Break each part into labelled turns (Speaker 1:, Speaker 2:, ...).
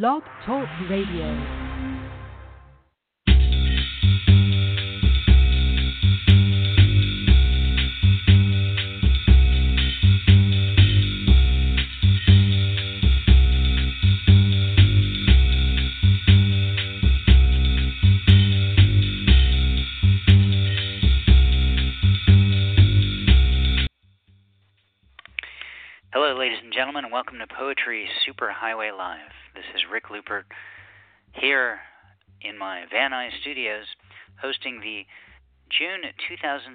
Speaker 1: Blog Talk Radio.
Speaker 2: Hello, ladies and gentlemen, and welcome to Poetry Superhighway Live. This is Rick Lupert here in my Van Nuys studios hosting the June 2016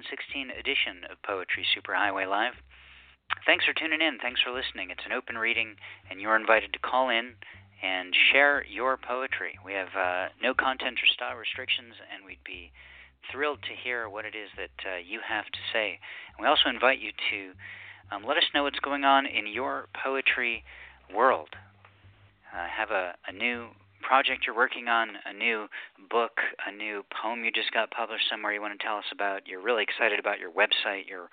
Speaker 2: edition of Poetry Superhighway Live. Thanks for tuning in. Thanks for listening. It's an open reading, and you're invited to call in and share your poetry. We have uh, no content or style restrictions, and we'd be thrilled to hear what it is that uh, you have to say. And we also invite you to um, let us know what's going on in your poetry world. Uh, have a, a new project you're working on, a new book, a new poem you just got published somewhere you want to tell us about. You're really excited about your website. You're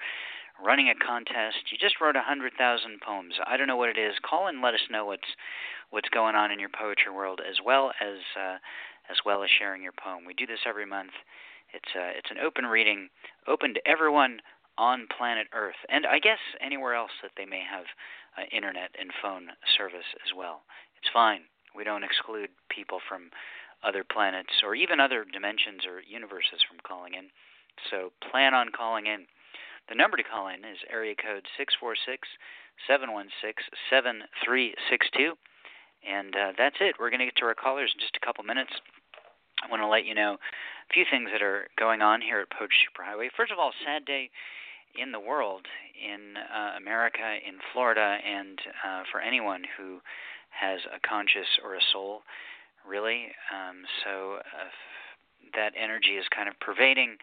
Speaker 2: running a contest. You just wrote a hundred thousand poems. I don't know what it is. Call and let us know what's what's going on in your poetry world, as well as uh, as well as sharing your poem. We do this every month. It's a, it's an open reading, open to everyone on planet Earth, and I guess anywhere else that they may have uh, internet and phone service as well. It's fine. We don't exclude people from other planets or even other dimensions or universes from calling in. So plan on calling in. The number to call in is area code 646 716 7362. And uh, that's it. We're going to get to our callers in just a couple minutes. I want to let you know a few things that are going on here at Poetry Superhighway. First of all, sad day in the world, in uh, America, in Florida, and uh, for anyone who has a conscious or a soul, really. Um, so uh, that energy is kind of pervading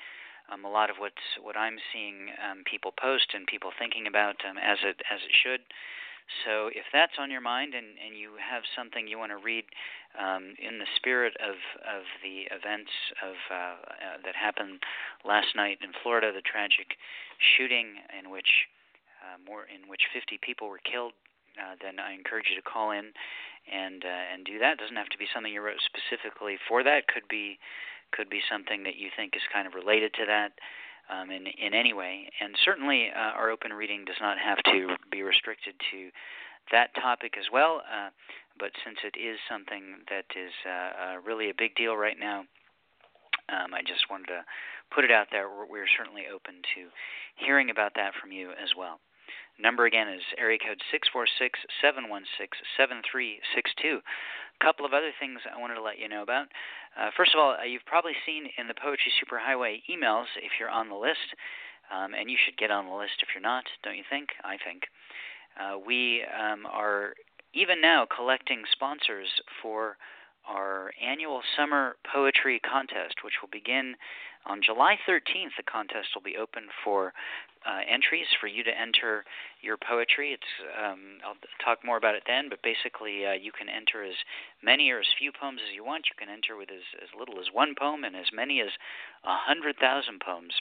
Speaker 2: um, a lot of what's what I'm seeing um, people post and people thinking about um, as it as it should. So if that's on your mind and, and you have something you want to read um, in the spirit of, of the events of uh, uh, that happened last night in Florida, the tragic shooting in which uh, more in which 50 people were killed, uh, then I encourage you to call in and uh, and do that. It doesn't have to be something you wrote specifically for that. Could be could be something that you think is kind of related to that um, in in any way. And certainly, uh, our open reading does not have to be restricted to that topic as well. Uh, but since it is something that is uh, uh, really a big deal right now, um, I just wanted to put it out there. We're, we're certainly open to hearing about that from you as well. Number again is area code 646 716 7362. A couple of other things I wanted to let you know about. Uh, first of all, uh, you've probably seen in the Poetry Superhighway emails if you're on the list, um, and you should get on the list if you're not, don't you think? I think. Uh, we um, are even now collecting sponsors for our annual summer poetry contest, which will begin on July 13th. The contest will be open for uh, entries for you to enter your poetry. It's um, I'll talk more about it then, but basically uh, you can enter as many or as few poems as you want. You can enter with as, as little as one poem and as many as a hundred thousand poems.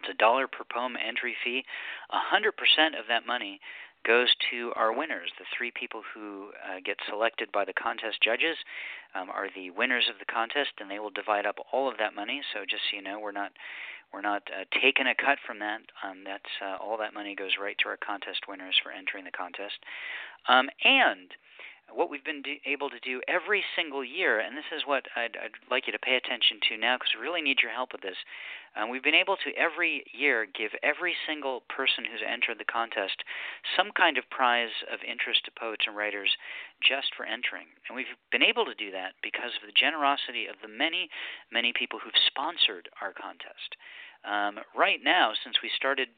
Speaker 2: It's a dollar per poem entry fee. A hundred percent of that money goes to our winners. The three people who uh, get selected by the contest judges um, are the winners of the contest, and they will divide up all of that money. So just so you know, we're not we're not uh, taking a cut from that. Um, that's uh, all that money goes right to our contest winners for entering the contest. Um, and what we've been do, able to do every single year, and this is what I'd, I'd like you to pay attention to now because we really need your help with this. Um, we've been able to every year give every single person who's entered the contest some kind of prize of interest to poets and writers just for entering. And we've been able to do that because of the generosity of the many, many people who've sponsored our contest. Um, right now, since we started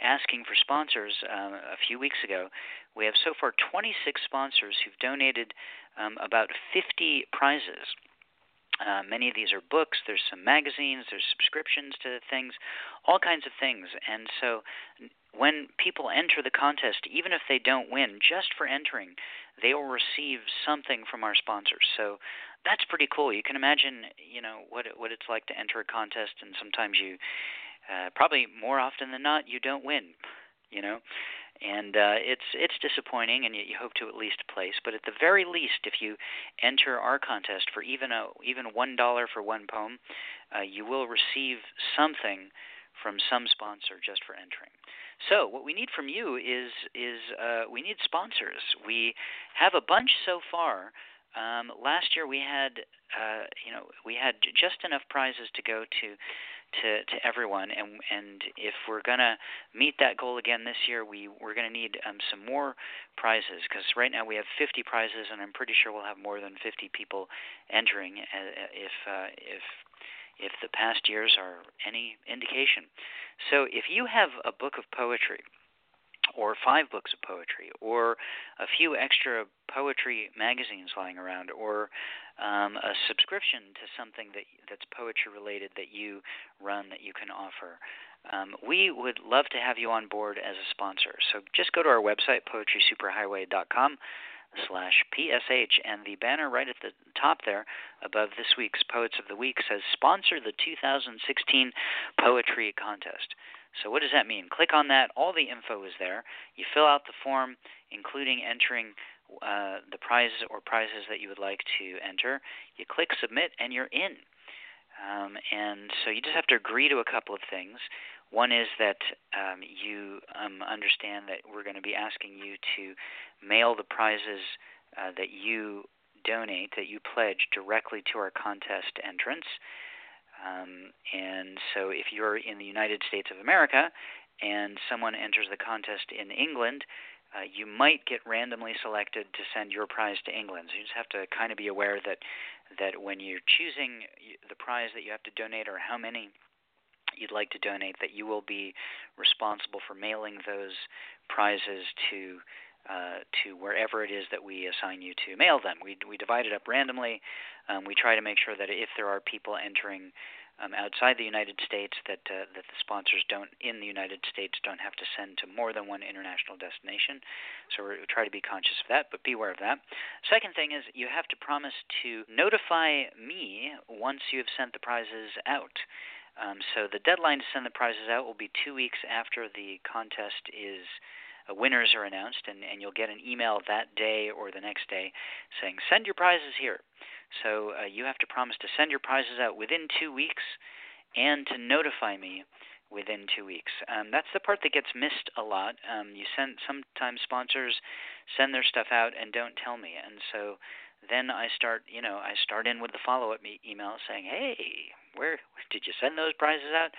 Speaker 2: asking for sponsors um, a few weeks ago. We have so far 26 sponsors who've donated um, about 50 prizes. Uh, many of these are books. There's some magazines. There's subscriptions to things, all kinds of things. And so, when people enter the contest, even if they don't win, just for entering, they will receive something from our sponsors. So that's pretty cool. You can imagine, you know, what it, what it's like to enter a contest, and sometimes you uh, probably more often than not, you don't win. You know, and uh, it's it's disappointing, and you, you hope to at least place. But at the very least, if you enter our contest for even a even one dollar for one poem, uh, you will receive something from some sponsor just for entering. So what we need from you is is uh, we need sponsors. We have a bunch so far. Um, last year we had uh, you know we had just enough prizes to go to to to everyone and and if we're going to meet that goal again this year we we're going to need um, some more prizes because right now we have 50 prizes and I'm pretty sure we'll have more than 50 people entering uh, if uh, if if the past years are any indication. So if you have a book of poetry, or five books of poetry, or a few extra poetry magazines lying around, or um, a subscription to something that that's poetry related that you run that you can offer. Um, we would love to have you on board as a sponsor. So just go to our website, poetrysuperhighway.com slash PSH, and the banner right at the top there above this week's Poets of the Week says Sponsor the 2016 Poetry Contest. So, what does that mean? Click on that. All the info is there. You fill out the form, including entering uh, the prizes or prizes that you would like to enter. You click submit, and you're in. Um, and so you just have to agree to a couple of things. One is that um, you um, understand that we're going to be asking you to mail the prizes uh, that you donate, that you pledge, directly to our contest entrants. Um, and so if you're in the United States of America and someone enters the contest in England, uh, you might get randomly selected to send your prize to England. So you just have to kind of be aware that that when you're choosing the prize that you have to donate or how many you'd like to donate, that you will be responsible for mailing those prizes to uh, to wherever it is that we assign you to mail them. We we divide it up randomly. Um, we try to make sure that if there are people entering um, outside the United States, that uh, that the sponsors don't in the United States don't have to send to more than one international destination. So we try to be conscious of that, but be aware of that. Second thing is you have to promise to notify me once you have sent the prizes out. Um, so the deadline to send the prizes out will be two weeks after the contest is uh, winners are announced, and, and you'll get an email that day or the next day saying send your prizes here. So uh, you have to promise to send your prizes out within two weeks and to notify me within two weeks. Um, that's the part that gets missed a lot. Um, you send sometimes sponsors send their stuff out and don't tell me, and so then I start, you know, I start in with the follow-up me- email saying, "Hey, where did you send those prizes out?"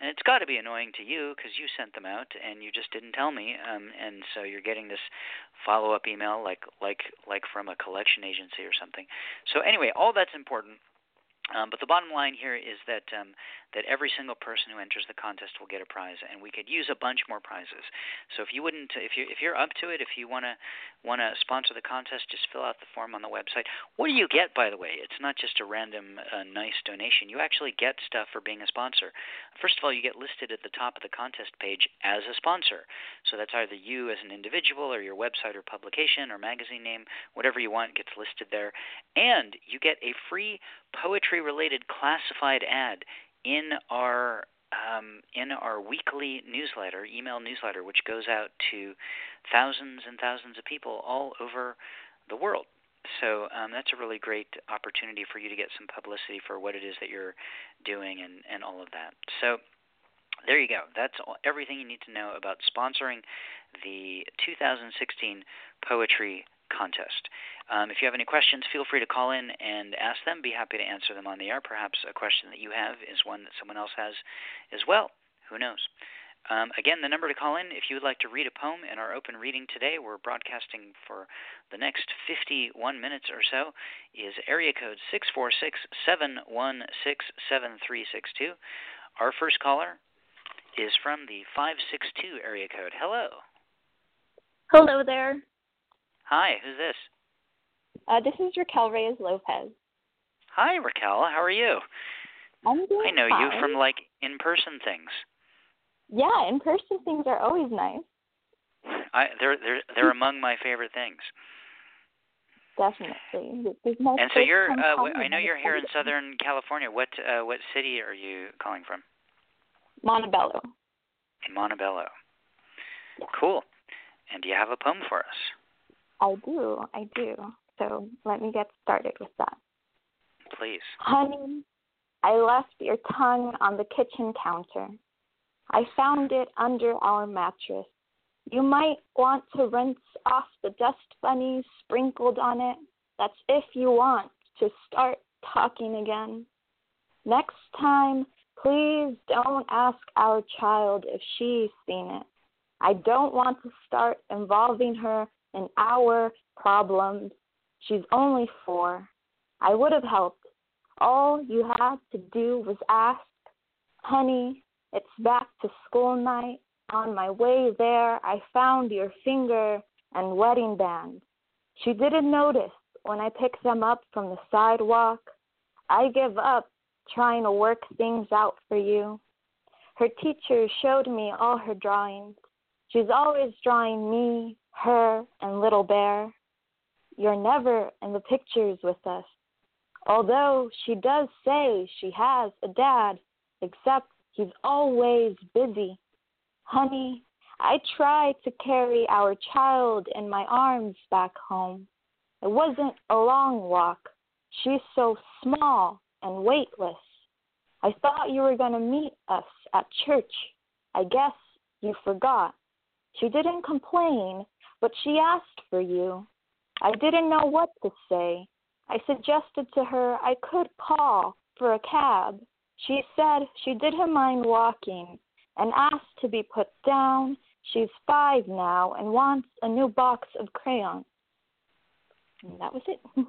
Speaker 2: And it's got to be annoying to you because you sent them out and you just didn't tell me, um, and so you're getting this follow-up email like like like from a collection agency or something. So anyway, all that's important. Um, but the bottom line here is that um, that every single person who enters the contest will get a prize, and we could use a bunch more prizes. So if you wouldn't, if you if you're up to it, if you want to sponsor the contest, just fill out the form on the website. What do you get, by the way? It's not just a random uh, nice donation. You actually get stuff for being a sponsor. First of all, you get listed at the top of the contest page as a sponsor. So that's either you as an individual, or your website or publication or magazine name, whatever you want gets listed there, and you get a free poetry related classified ad in our um, in our weekly newsletter, email newsletter, which goes out to thousands and thousands of people all over the world. So um, that's a really great opportunity for you to get some publicity for what it is that you're doing and, and all of that. So there you go. That's all, everything you need to know about sponsoring the 2016 Poetry Contest. Um, if you have any questions, feel free to call in and ask them. Be happy to answer them on the air. Perhaps a question that you have is one that someone else has as well. Who knows? Um, again, the number to call in if you would like to read a poem in our open reading today, we're broadcasting for the next 51 minutes or so, is area code 646 716 7362. Our first caller is from the 562 area code. Hello.
Speaker 3: Hello there.
Speaker 2: Hi, who's this?
Speaker 3: Uh, this is Raquel Reyes Lopez.
Speaker 2: Hi, Raquel. How are you?
Speaker 3: I'm doing
Speaker 2: I know
Speaker 3: fine.
Speaker 2: you from like in-person things.
Speaker 3: Yeah, in person things are always nice.
Speaker 2: I they're they're they're among my favorite things.
Speaker 3: Definitely. This is my
Speaker 2: And so you're uh I know you're here in. Southern California. What uh what city are you calling from?
Speaker 3: Montebello.
Speaker 2: In Montebello.
Speaker 3: Yeah.
Speaker 2: Cool. And do you have a poem for us?
Speaker 3: I do, I do. So let me get started with that.
Speaker 2: Please.
Speaker 3: Honey, I left your tongue on the kitchen counter. I found it under our mattress. You might want to rinse off the dust bunnies sprinkled on it. That's if you want to start talking again. Next time, please don't ask our child if she's seen it. I don't want to start involving her in our problems. She's only four. I would have helped. All you had to do was ask. Honey, it's back to school night. On my way there, I found your finger and wedding band. She didn't notice when I picked them up from the sidewalk. I give up trying to work things out for you. Her teacher showed me all her drawings. She's always drawing me, her, and Little Bear. You're never in the pictures with us. Although she does say she has a dad, except he's always busy. Honey, I tried to carry our child in my arms back home. It wasn't a long walk. She's so small and weightless. I thought you were going to meet us at church. I guess you forgot. She didn't complain, but she asked for you. I didn't know what to say. I suggested to her I could call for a cab. She said she didn't mind walking and asked to be put down. She's five now and wants a new box of crayons. And that was it.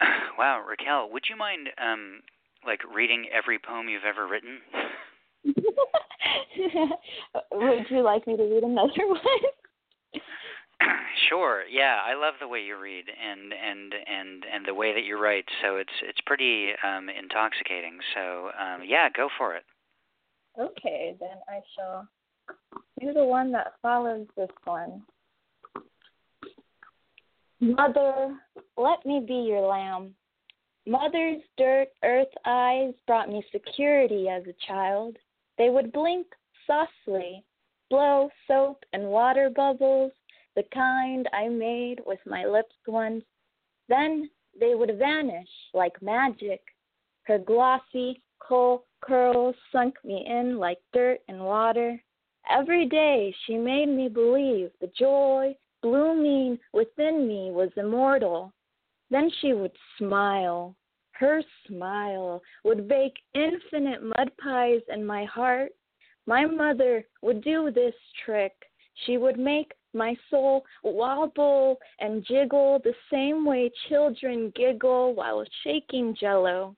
Speaker 2: wow, Raquel, would you mind um like reading every poem you've ever written?
Speaker 3: would you like me to read another one?
Speaker 2: sure. Yeah, I love the way you read and and and and the way that you write. So it's it's pretty um intoxicating. So um yeah, go for it.
Speaker 3: Okay, then I shall do the one that follows this one. Mother, let me be your lamb. Mother's dirt earth eyes brought me security as a child. They would blink softly, blow soap and water bubbles, the kind I made with my lips once. Then they would vanish like magic. Her glossy, coal curls sunk me in like dirt and water. Every day she made me believe the joy blooming within me was immortal. Then she would smile. Her smile would bake infinite mud pies in my heart. My mother would do this trick. She would make my soul wobble and jiggle the same way children giggle while shaking jello.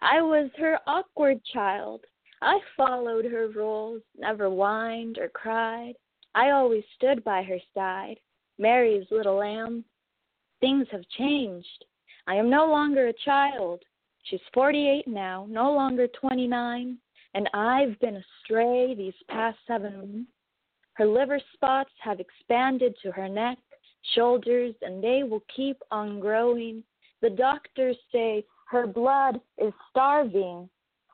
Speaker 3: I was her awkward child. I followed her rules, never whined or cried. I always stood by her side, Mary's little lamb. Things have changed. I am no longer a child. She's 48 now, no longer 29, and I've been astray these past seven months. Her liver spots have expanded to her neck, shoulders, and they will keep on growing. The doctors say her blood is starving.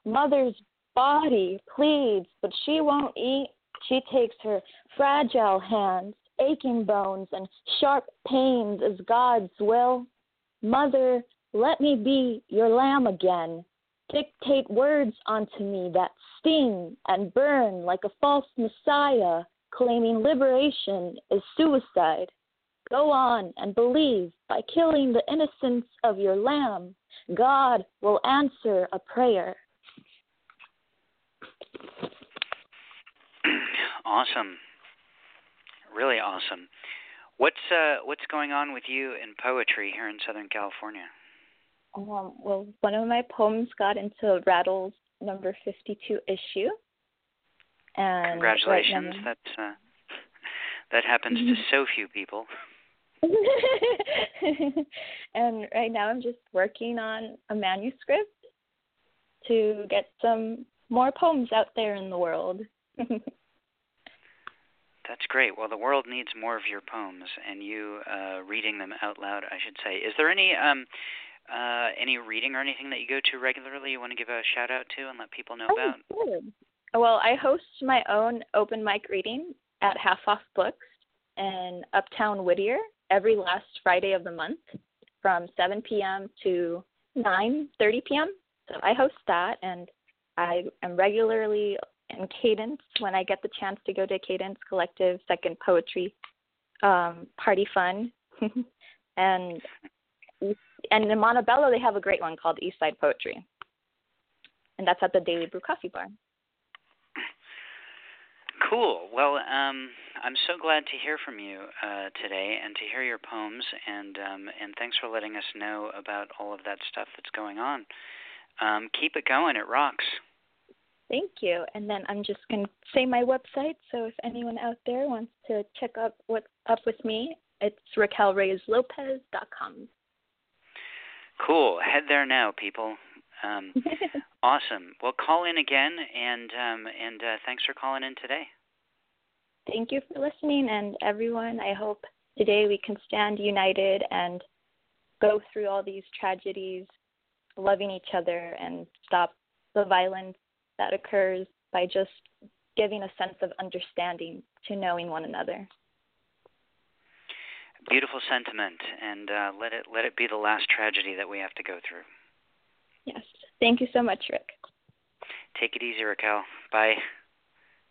Speaker 3: Mother's body pleads, but she won't eat. She takes her fragile hands, aching bones, and sharp pains as God's will. Mother, let me be your lamb again. Dictate words unto me that sting and burn like a false messiah, claiming liberation is suicide. Go on and believe by killing the innocence of your lamb, God will answer a prayer.
Speaker 2: Awesome. Really awesome. What's uh what's going on with you in poetry here in Southern California?
Speaker 3: Um, well, one of my poems got into Rattle's number 52 issue. And
Speaker 2: Congratulations.
Speaker 3: Right
Speaker 2: That's uh, that happens to so few people.
Speaker 3: and right now I'm just working on a manuscript to get some more poems out there in the world.
Speaker 2: That's great. Well, the world needs more of your poems, and you uh, reading them out loud, I should say. Is there any um, uh, any reading or anything that you go to regularly? You want to give a shout out to and let people know
Speaker 3: oh,
Speaker 2: about?
Speaker 3: Sure. Well, I host my own open mic reading at Half Off Books in Uptown Whittier every last Friday of the month from 7 p.m. to 9:30 p.m. So I host that, and I am regularly in Cadence when I get the chance to go to Cadence Collective Second Poetry um, Party Fun, and and in Montebello they have a great one called East Side Poetry, and that's at the Daily Brew Coffee Bar.
Speaker 2: Cool. Well, um, I'm so glad to hear from you uh, today and to hear your poems, and um, and thanks for letting us know about all of that stuff that's going on. Um, keep it going. It rocks.
Speaker 3: Thank you. And then I'm just going to say my website. So if anyone out there wants to check up what's up with me, it's RaquelReyesLopez.com.
Speaker 2: Cool. Head there now, people. Um, awesome. Well, call in again, and um, and uh, thanks for calling in today.
Speaker 3: Thank you for listening, and everyone. I hope today we can stand united and go through all these tragedies, loving each other, and stop the violence that occurs by just giving a sense of understanding to knowing one another.
Speaker 2: Beautiful sentiment, and uh, let it let it be the last tragedy that we have to go through.
Speaker 3: Yes. Thank you so much, Rick.
Speaker 2: Take it easy, Raquel. Bye.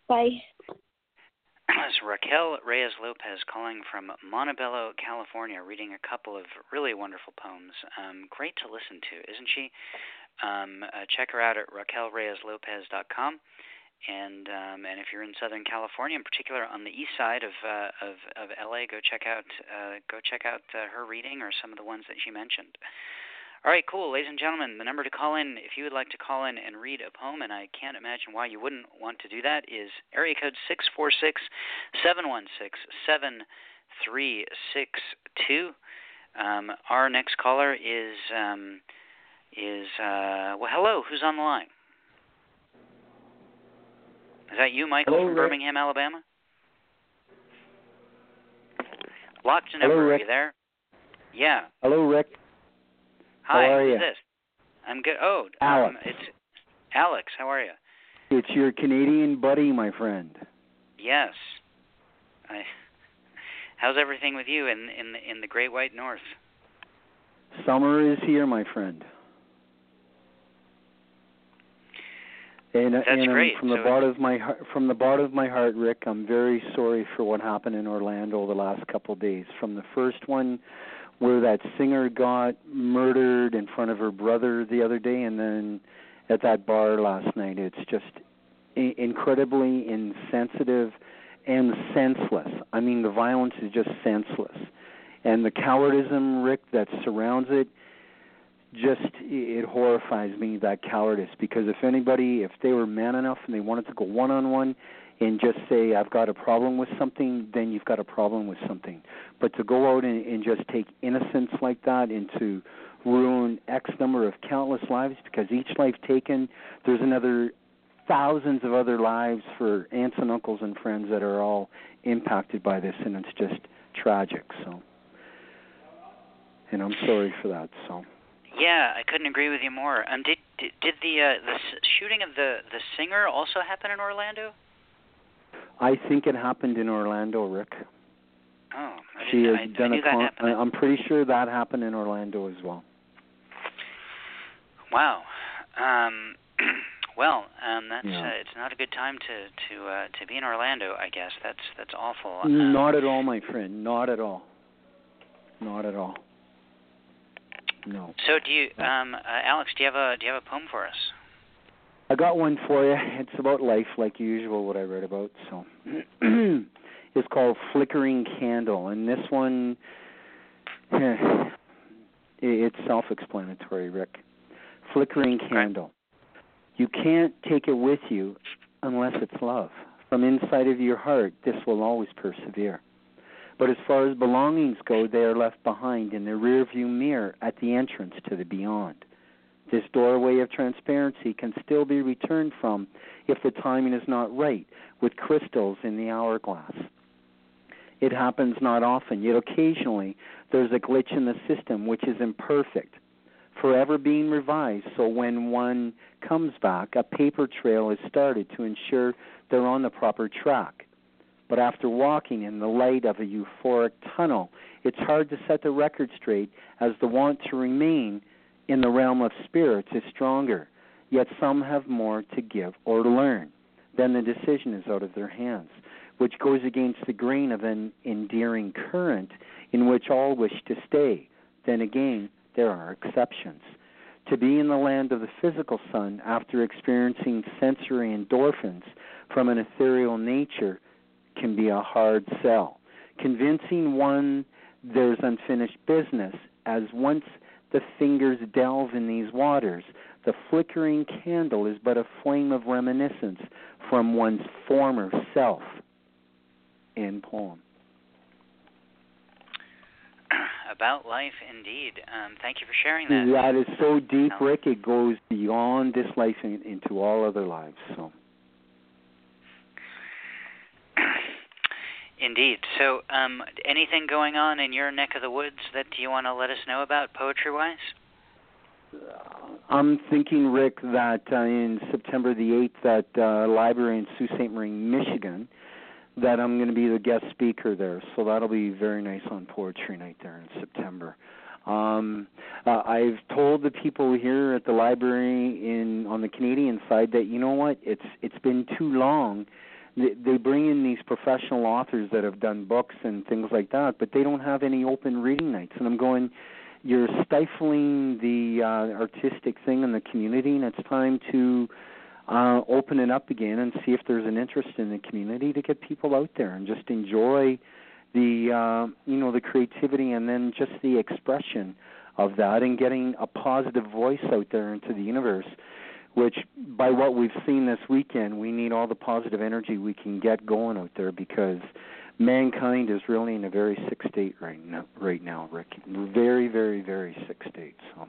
Speaker 3: Bye.
Speaker 2: It's Raquel Reyes Lopez calling from Montebello, California, reading a couple of really wonderful poems. Um, great to listen to, isn't she? Um, uh, check her out at raquelreyeslopez.com. And um, and if you're in Southern California, in particular on the east side of uh, of, of LA, go check out uh, go check out uh, her reading or some of the ones that she mentioned. All right, cool, ladies and gentlemen. The number to call in, if you would like to call in and read a poem, and I can't imagine why you wouldn't want to do that, is area code six four six seven one six seven three six two. Um, our next caller is um, is uh, well, hello. Who's on the line? Is that you, Michael
Speaker 4: hello,
Speaker 2: from
Speaker 4: Rick.
Speaker 2: Birmingham, Alabama? Locked
Speaker 4: Hello,
Speaker 2: number. Are
Speaker 4: Rick.
Speaker 2: you there? Yeah.
Speaker 4: Hello, Rick.
Speaker 2: Hi.
Speaker 4: How are
Speaker 2: who's
Speaker 4: you?
Speaker 2: this? I'm good. Oh,
Speaker 4: Alex.
Speaker 2: Um, it's Alex. How are you?
Speaker 4: It's your Canadian buddy, my friend.
Speaker 2: Yes. I. How's everything with you in in the, in the Great White North?
Speaker 4: Summer is here, my friend. And,
Speaker 2: That's
Speaker 4: and
Speaker 2: great.
Speaker 4: from the
Speaker 2: So-
Speaker 4: bottom of my heart, from the bottom of my heart, Rick, I'm very sorry for what happened in Orlando the last couple of days. From the first one, where that singer got murdered in front of her brother the other day, and then at that bar last night, it's just i- incredibly insensitive and senseless. I mean, the violence is just senseless, and the cowardism, Rick, that surrounds it just it horrifies me that cowardice because if anybody if they were man enough and they wanted to go one on one and just say I've got a problem with something then you've got a problem with something. But to go out and, and just take innocence like that and to ruin x number of countless lives because each life taken there's another thousands of other lives for aunts and uncles and friends that are all impacted by this and it's just tragic so. And I'm sorry for that so
Speaker 2: Yeah, I couldn't agree with you more. Um, did did, did the uh, the shooting of the the singer also happen in Orlando?
Speaker 4: I think it happened in Orlando, Rick.
Speaker 2: Oh, I,
Speaker 4: She had
Speaker 2: I,
Speaker 4: done
Speaker 2: knew
Speaker 4: a con-. I'm pretty sure that happened in Orlando as well.
Speaker 2: Wow. Um, well, um, that's
Speaker 4: Yeah.
Speaker 2: uh, it's not a good time to to uh, to be in Orlando. I guess that's that's awful. Um,
Speaker 4: Not at all, my friend. Not at all. Not at all. No.
Speaker 2: So do you, um, uh, Alex? Do you have a do you have a poem for us?
Speaker 4: I got one for you. It's about life, like usual, what I read about. So, it's called "Flickering Candle," and this one, it's self-explanatory, Rick. Flickering candle. You can't take it with you unless it's love. From inside of your heart, this will always persevere. But as far as belongings go, they are left behind in the rearview mirror at the entrance to the beyond. This doorway of transparency can still be returned from if the timing is not right, with crystals in the hourglass. It happens not often, yet occasionally there's a glitch in the system which is imperfect, forever being revised, so when one comes back, a paper trail is started to ensure they're on the proper track. But after walking in the light of a euphoric tunnel, it's hard to set the record straight as the want to remain in the realm of spirits is stronger. Yet some have more to give or learn. Then the decision is out of their hands, which goes against the grain of an endearing current in which all wish to stay. Then again, there are exceptions. To be in the land of the physical sun after experiencing sensory endorphins from an ethereal nature can be a hard sell. Convincing one there's unfinished business, as once the fingers delve in these waters, the flickering candle is but a flame of reminiscence from one's former self. End poem.
Speaker 2: About life, indeed. Um, thank you for sharing that.
Speaker 4: That is so deep, Rick. It goes beyond this life and into all other lives. So.
Speaker 2: Indeed. So, um, anything going on in your neck of the woods that do you want to let us know about, poetry wise?
Speaker 4: I'm thinking, Rick, that uh, in September the 8th at uh, library in Sault Ste. Marie, Michigan, that I'm going to be the guest speaker there. So that'll be very nice on poetry night there in September. Um, uh, I've told the people here at the library in on the Canadian side that you know what, it's it's been too long they they bring in these professional authors that have done books and things like that, but they don't have any open reading nights. And I'm going, you're stifling the uh, artistic thing in the community, and it's time to uh, open it up again and see if there's an interest in the community to get people out there and just enjoy the uh, you know the creativity and then just the expression of that and getting a positive voice out there into the universe which by what we've seen this weekend, we need all the positive energy we can get going out there because mankind is really in a very sick state right now. Right now, Rick, very, very, very sick state. So.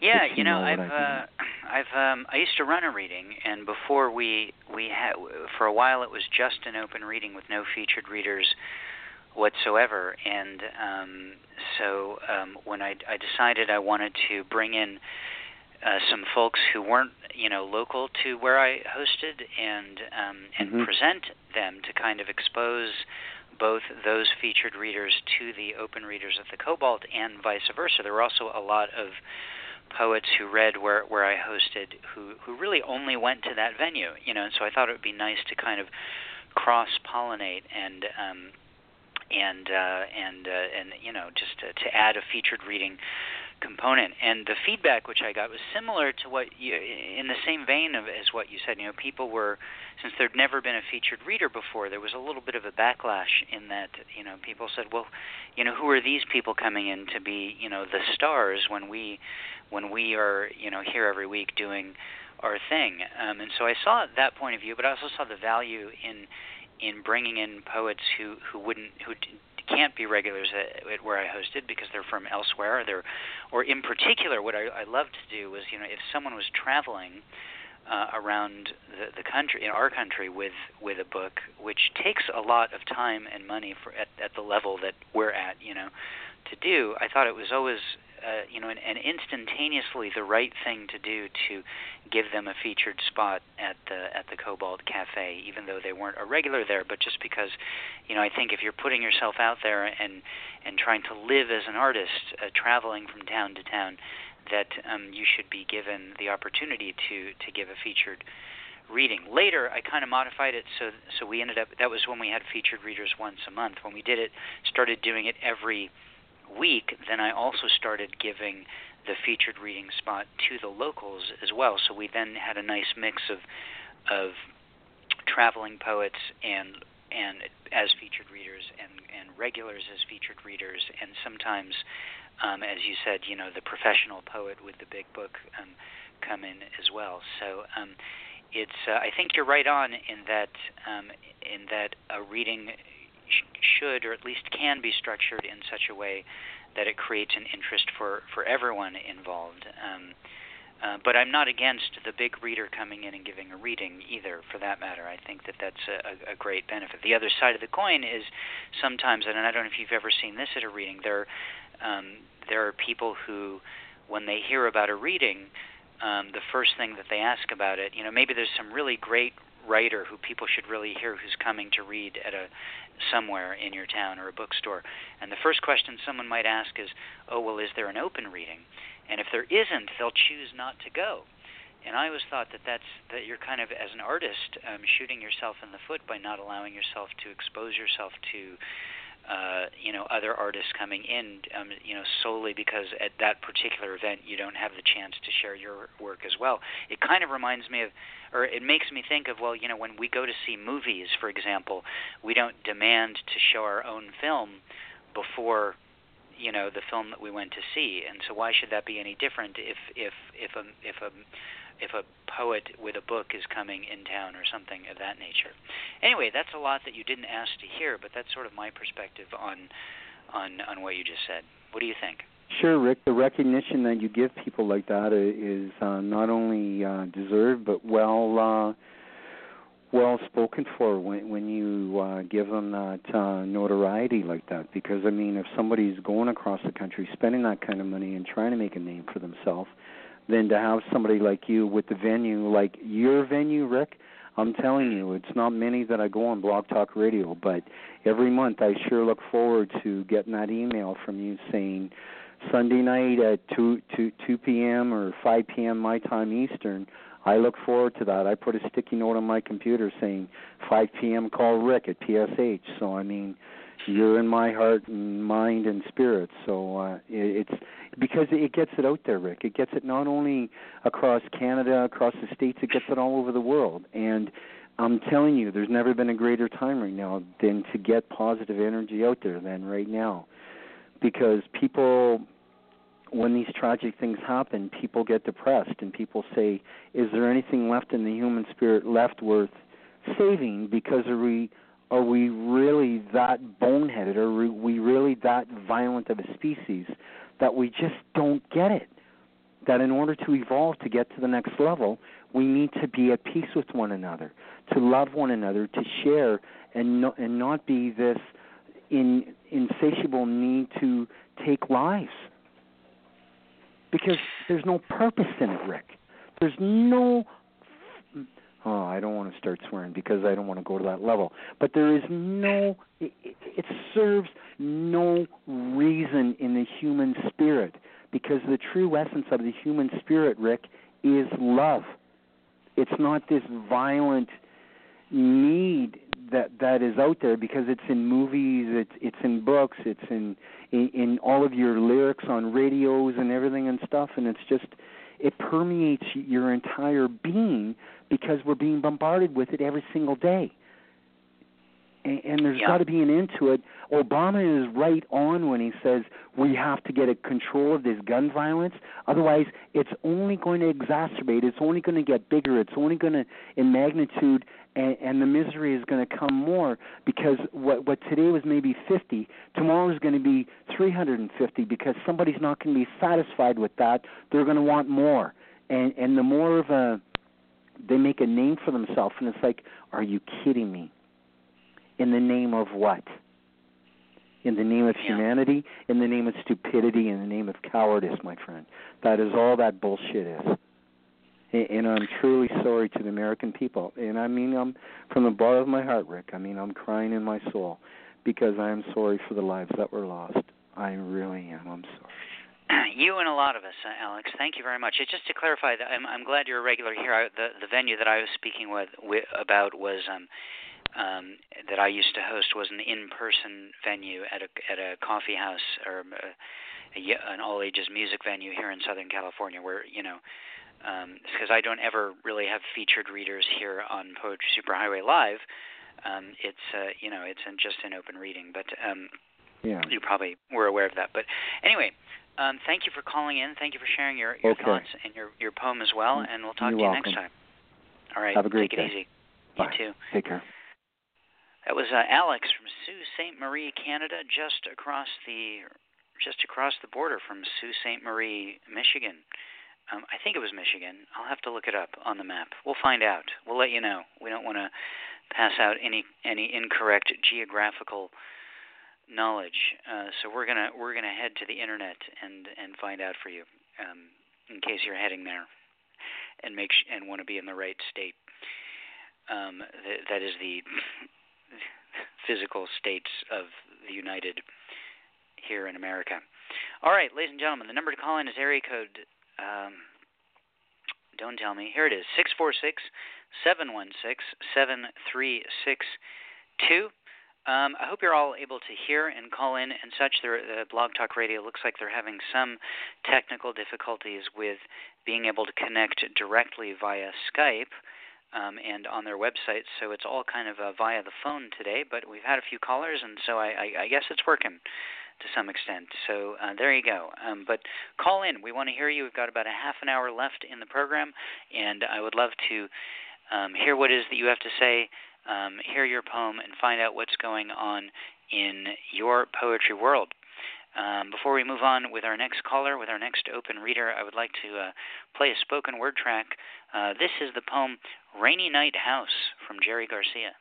Speaker 2: Yeah, you know, I've uh, I've um, I used to run a reading, and before we we had for a while it was just an open reading with no featured readers whatsoever, and um, so um, when I I decided I wanted to bring in uh, some folks who weren't you know local to where I hosted and um, and
Speaker 4: mm-hmm.
Speaker 2: present them to kind of expose both those featured readers to the open readers of the Cobalt and vice versa. There were also a lot of poets who read where where I hosted who who really only went to that venue, you know, and so I thought it would be nice to kind of cross pollinate and um and uh and uh and you know just to, to add a featured reading component. And the feedback which I got was similar to what you, in the same vein of as what you said. You know, people were since there'd never been a featured reader before, there was a little bit of a backlash in that you know people said, well, you know, who are these people coming in to be you know the stars when we when we are you know here every week doing our thing. Um, and so I saw that point of view, but I also saw the value in in bringing in poets who who wouldn't who can't be regulars at, at where I hosted because they're from elsewhere. They're, or in particular, what I, I loved to do was, you know, if someone was traveling uh, around the, the country, in our country, with with a book, which takes a lot of time and money for at, at the level that we're at, you know, to do. I thought it was always uh, you know, and, and instantaneously the right thing to do to give them a featured spot at the at the Cobalt Cafe, even though they weren't a regular there, but just because, you know, I think if you're putting yourself out there and and trying to live as an artist, uh, traveling from town to town, that um, you should be given the opportunity to to give a featured reading. Later, I kind of modified it so so we ended up. That was when we had featured readers once a month. When we did it, started doing it every week, then I also started giving the featured reading spot to the locals as well. So we then had a nice mix of of traveling poets and and as featured readers and and regulars as featured readers and sometimes um, as you said you know the professional poet with the big book um, come in as well so um, it's uh, I think you're right on in that um, in that a reading should or at least can be structured in such a way that it creates an interest for for everyone involved. Um, uh, but I'm not against the big reader coming in and giving a reading either, for that matter. I think that that's a, a great benefit. The other side of the coin is sometimes, and I don't know if you've ever seen this at a reading. There, um, there are people who, when they hear about a reading, um, the first thing that they ask about it, you know, maybe there's some really great writer who people should really hear who's coming to read at a somewhere in your town or a bookstore. And the first question someone might ask is, "Oh, well, is there an open reading?" And if there isn't, they'll choose not to go. And I always thought that that's that you're kind of as an artist um, shooting yourself in the foot by not allowing yourself to expose yourself to uh, you know other artists coming in, um, you know solely because at that particular event you don't have the chance to share your work as well. It kind of reminds me of, or it makes me think of well, you know, when we go to see movies, for example, we don't demand to show our own film before you know the film that we went to see and so why should that be any different if if if a if a if a poet with a book is coming in town or something of that nature. Anyway, that's a lot that you didn't ask to hear, but that's sort of my perspective on on on what you just said. What do you think?
Speaker 4: Sure, Rick. The recognition that you give people like that is uh, not only uh, deserved, but well uh, well spoken for when when you uh, give them that uh, notoriety like that. Because I mean, if somebody's going across the country, spending that kind of money and trying to make a name for themselves, than to have somebody like you with the venue, like your venue, Rick. I'm telling you, it's not many that I go on Blog Talk Radio, but every month I sure look forward to getting that email from you saying Sunday night at 2, 2, 2 p.m. or 5 p.m. my time Eastern. I look forward to that. I put a sticky note on my computer saying 5 p.m. call Rick at PSH. So I mean, you're in my heart and mind and spirit. So uh, it, it's because it gets it out there, Rick. It gets it not only across Canada, across the states, it gets it all over the world. And I'm telling you, there's never been a greater time right now than to get positive energy out there than right now, because people. When these tragic things happen, people get depressed and people say, "Is there anything left in the human spirit left worth saving?" Because are we are we really that boneheaded? Are we really that violent of a species that we just don't get it? That in order to evolve to get to the next level, we need to be at peace with one another, to love one another, to share, and no, and not be this in, insatiable need to take lives. Because there's no purpose in it, Rick. There's no oh, I don't want to start swearing because I don't want to go to that level. But there is no, it, it serves no reason in the human spirit because the true essence of the human spirit, Rick, is love. It's not this violent need that that is out there because it's in movies, it's it's in books, it's in in, in all of your lyrics on radios and everything and stuff, and it's just it permeates your entire being because we're being bombarded with it every single day. And, and there's
Speaker 2: yeah.
Speaker 4: got to be an end to it. Obama is right on when he says we have to get a control of this gun violence. Otherwise, it's only going to exacerbate. It's only going to get bigger. It's only going to, in magnitude, and, and the misery is going to come more because what what today was maybe 50, tomorrow is going to be 350 because somebody's not going to be satisfied with that. They're going to want more, and and the more of a they make a name for themselves, and it's like, are you kidding me? In the name of what? In the name of
Speaker 2: Yeah.
Speaker 4: humanity, in the name of stupidity, in the name of cowardice, my friend. That is all that bullshit is. And- And I'm truly sorry to the American people. And I mean, I'm from the bottom of my heart, Rick. I mean, I'm crying in my soul because I am sorry for the lives that were lost. I really am. I'm sorry.
Speaker 2: you and a lot of us, uh, Alex. Thank you very much. Uh, Just to clarify, that I'm, I'm glad you're a regular here. I, the the venue that I was speaking with, with about was um, um, that I used to host was an in-person venue at a at a coffee house or um, a, a, y- an all-ages music venue here in Southern California, where you know. Because I don't ever really have featured readers here on Poetry Superhighway Live, um, it's uh, you know it's in, just an open reading. But um,
Speaker 4: Yeah.
Speaker 2: you probably were aware of that. But anyway, um, thank you for calling in. Thank you for sharing your, your
Speaker 4: Okay.
Speaker 2: thoughts and your, your poem as well. And we'll talk
Speaker 4: You're
Speaker 2: to you
Speaker 4: welcome.
Speaker 2: next time. All right.
Speaker 4: Have a great
Speaker 2: Take it
Speaker 4: day.
Speaker 2: easy.
Speaker 4: Bye.
Speaker 2: You too.
Speaker 4: Take care.
Speaker 2: That was uh, Alex from Sault Ste. Marie, Canada, just across the just across the border from Sault Ste. Marie, Michigan. Um, I think it was Michigan. I'll have to look it up on the map. We'll find out. We'll let you know. We don't want to pass out any any incorrect geographical knowledge. Uh, so we're gonna we're gonna head to the internet and and find out for you, um, in case you're heading there, and make sh- and want to be in the right state. um, th- that is the physical states of the United here in America. All right, ladies and gentlemen, the number to call in is area code. Um, don't tell me. Here it is: six four six seven one six seven three six two. Um, I hope you're all able to hear and call in and such. The Blog Talk Radio looks like they're having some technical difficulties with being able to connect directly via Skype um, and on their website. So it's all kind of uh, via the phone today. But we've had a few callers, and so I, I, I guess it's working to some extent. So uh, there you go. Um, but call in. We want to hear you. We've got about a half an hour left in the program, and I would love to um, hear what it is that you have to say um, hear your poem and find out what's going on in your poetry world. Um, before we move on with our next caller, with our next open reader, I would like to uh, play a spoken word track. Uh, this is the poem Rainy Night House from Jerry Garcia.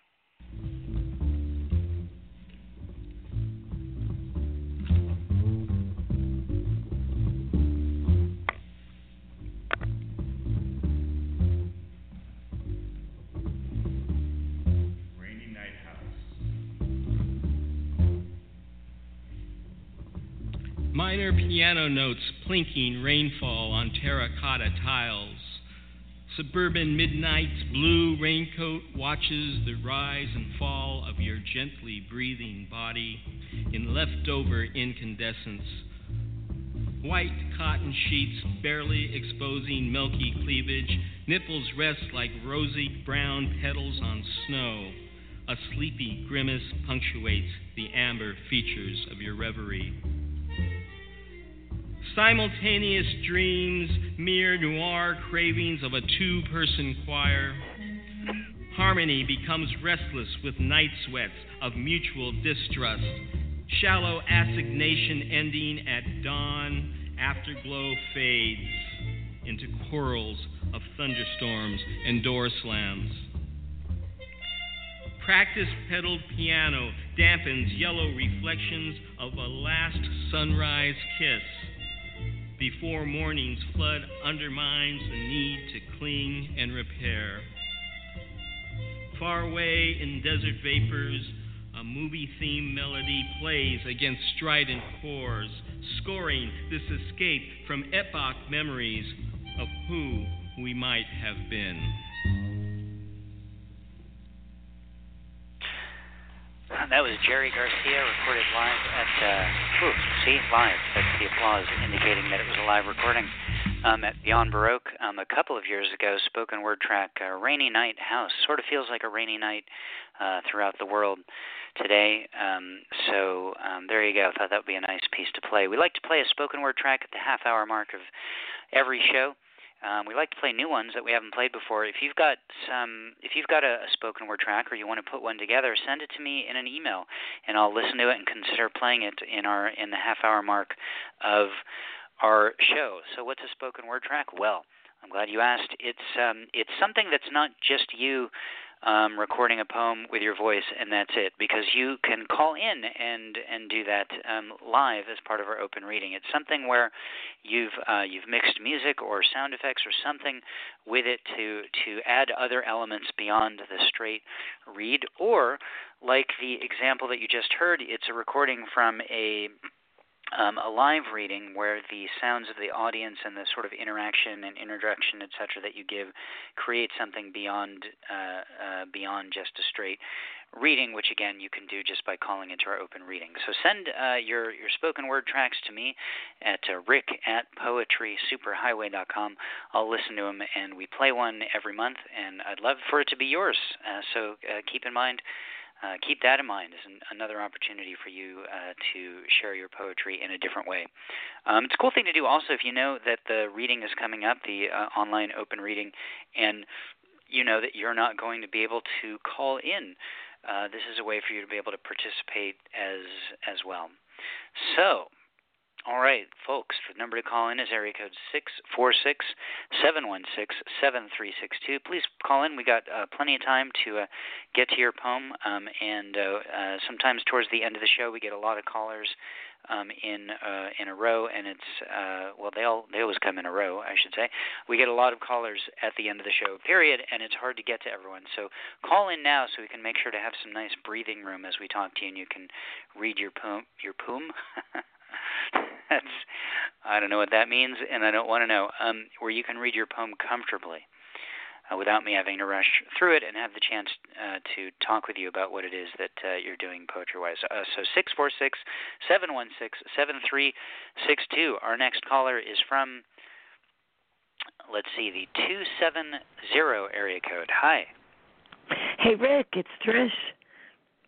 Speaker 5: Minor piano notes plinking rainfall on terracotta tiles. Suburban midnight's blue raincoat watches the rise and fall of your gently breathing body in leftover incandescence. White cotton sheets barely exposing milky cleavage, nipples rest like rosy brown petals on snow. A sleepy grimace punctuates the amber features of your reverie simultaneous dreams, mere noir cravings of a two person choir. Harmony becomes restless with night sweats of mutual distrust. Shallow assignation ending at dawn, afterglow fades into quarrels of thunderstorms and door slams. Practice pedaled piano dampens yellow reflections of a last sunrise kiss before morning's flood undermines the need to cling and repair. Far away in desert vapors, a movie theme melody plays against strident chords, scoring this escape from epoch memories of who we might have been.
Speaker 2: That was Jerry Garcia recorded live at, uh, ooh, see, live. That's the applause indicating that it was a live recording um, at Beyond Baroque um, a couple of years ago. Spoken word track, uh, Rainy Night House. Sort of feels like a rainy night uh, throughout the world today. Um, so um, there you go. I thought that would be a nice piece to play. We like to play a spoken word track at the half hour mark of every show. Um, we like to play new ones that we haven't played before. If you've got some, if you've got a, a spoken word track or you want to put one together, send it to me in an email, and I'll listen to it and consider playing it in our in the half hour mark of our show. So, what's a spoken word track? Well, I'm glad you asked. It's um, it's something that's not just you um, recording a poem with your voice, and that's it. Because you can call in and and do that um, live as part of our open reading. It's something where you've uh, you've mixed music or sound effects or something with it to to add other elements beyond the straight read, or like the example that you just heard, it's a recording from a um, a live reading where the sounds of the audience and the sort of interaction and introduction, etc., that you give create something beyond uh, uh, beyond just a straight reading, which again you can do just by calling into our open reading. So send uh, your your spoken word tracks to me at uh, rick at poetrysuperhighway.com. I'll listen to them, and we play one every month, and I'd love for it to be yours. Uh, so uh, keep in mind uh, keep that in mind as an, another opportunity for you uh, to share your poetry in a different way. Um, it's a cool thing to do also if you know that the reading is coming up, the uh, online open reading, and you know that you're not going to be able to call in. Uh, this is a way for you to be able to participate as as well. So, all right, folks, the number to call in is area code 646 716 7362. Please call in. We got uh, plenty of time to uh, get to your poem, um, and uh, uh, sometimes towards the end of the show, we get a lot of callers um, in uh, in a row, and it's uh, well they all they always come in a row, I should say. We get a lot of callers at the end of the show, period, and it's hard to get to everyone. So call in now so we can make sure to have some nice breathing room as we talk to you, and you can read your poem. Your poem. That's I don't know what that means, and I don't want to know. Um, where you can read your poem comfortably uh, without me having to rush through it and have the chance uh, to talk with you about what it is that uh, you're doing poetry wise. Uh, so 646 716 7362. Our next caller is from, let's see, the 270 area code. Hi.
Speaker 6: Hey, Rick, it's Trish.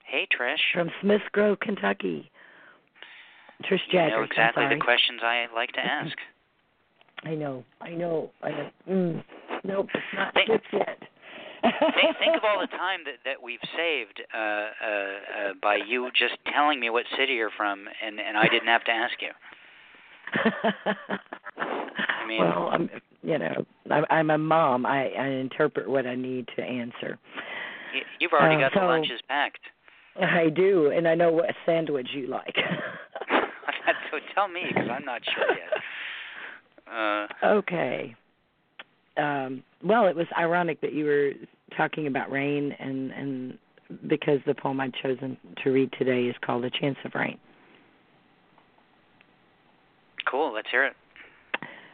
Speaker 2: Hey, Trish.
Speaker 6: From Smiths Grove, Kentucky. Trish.
Speaker 2: You know exactly the questions I like to ask.
Speaker 6: I know, I know. I know. Mm. Nope, it's not
Speaker 2: think,
Speaker 6: yet.
Speaker 2: think, think of all the time that that we've saved uh, uh, uh, by you just telling me what city you're from, and and I didn't have to ask you. I mean,
Speaker 6: well, I'm, you know, I'm, I'm a mom. I, I interpret what I need to answer.
Speaker 2: You've already
Speaker 6: uh,
Speaker 2: got
Speaker 6: so,
Speaker 2: the lunches packed.
Speaker 6: I do, and I know what sandwich you like.
Speaker 2: so tell me, because I'm not sure yet. Uh,
Speaker 6: okay um well it was ironic that you were talking about rain and and because the poem I'd chosen to read today is called A Chance of Rain.
Speaker 2: Cool, let's hear it.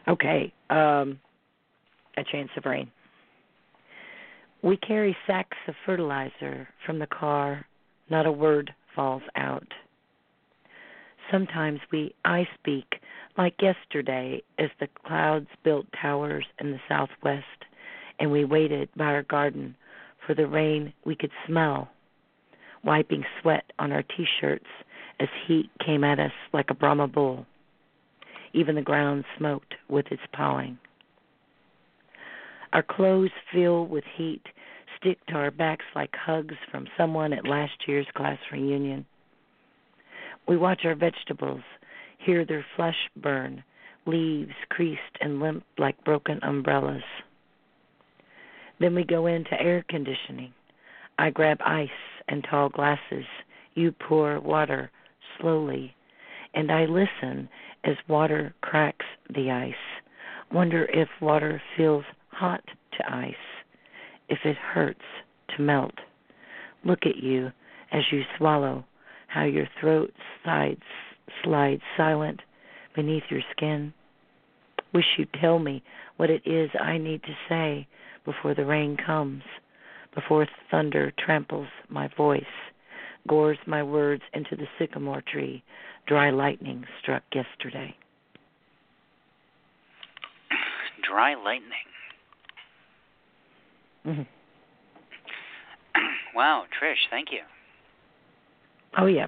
Speaker 6: Okay. Um A Chance of Rain. We carry sacks of fertilizer from the car, not a word falls out. Sometimes we I speak like yesterday as the clouds built towers in the southwest and we waited by our garden for the rain we could smell, wiping sweat on our t shirts as heat came at us like a Brahma bull. Even the ground smoked with its pawing. Our clothes fill with heat, stick to our backs like hugs from someone at last year's class reunion. We watch our vegetables hear their flesh burn, leaves creased and limp like broken umbrellas. Then we go into air conditioning. I grab ice and tall glasses. You pour water slowly, and I listen as water cracks the ice. Wonder if water feels hot to ice, if it hurts to melt. Look at you as you swallow, how your throat sides slides silent beneath your skin. Wish you'd tell me what it is I need to say before the rain comes, before thunder tramples my voice, gores my words into the sycamore tree dry lightning struck yesterday.
Speaker 2: Dry lightning.
Speaker 6: Mm-hmm.
Speaker 2: wow, Trish, thank you.
Speaker 6: Oh yeah,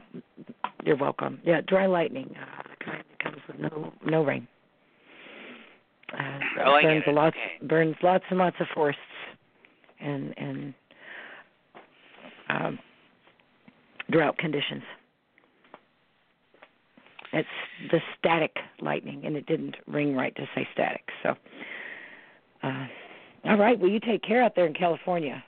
Speaker 6: you're welcome. Yeah, dry lightning uh, kind of comes with no no rain. Uh,
Speaker 2: oh, I
Speaker 6: burns
Speaker 2: it.
Speaker 6: lots
Speaker 2: okay.
Speaker 6: burns lots and lots of forests and and um, drought conditions. It's the static lightning, and it didn't ring right to say static. So, uh, all right. Well, you take care out there in California.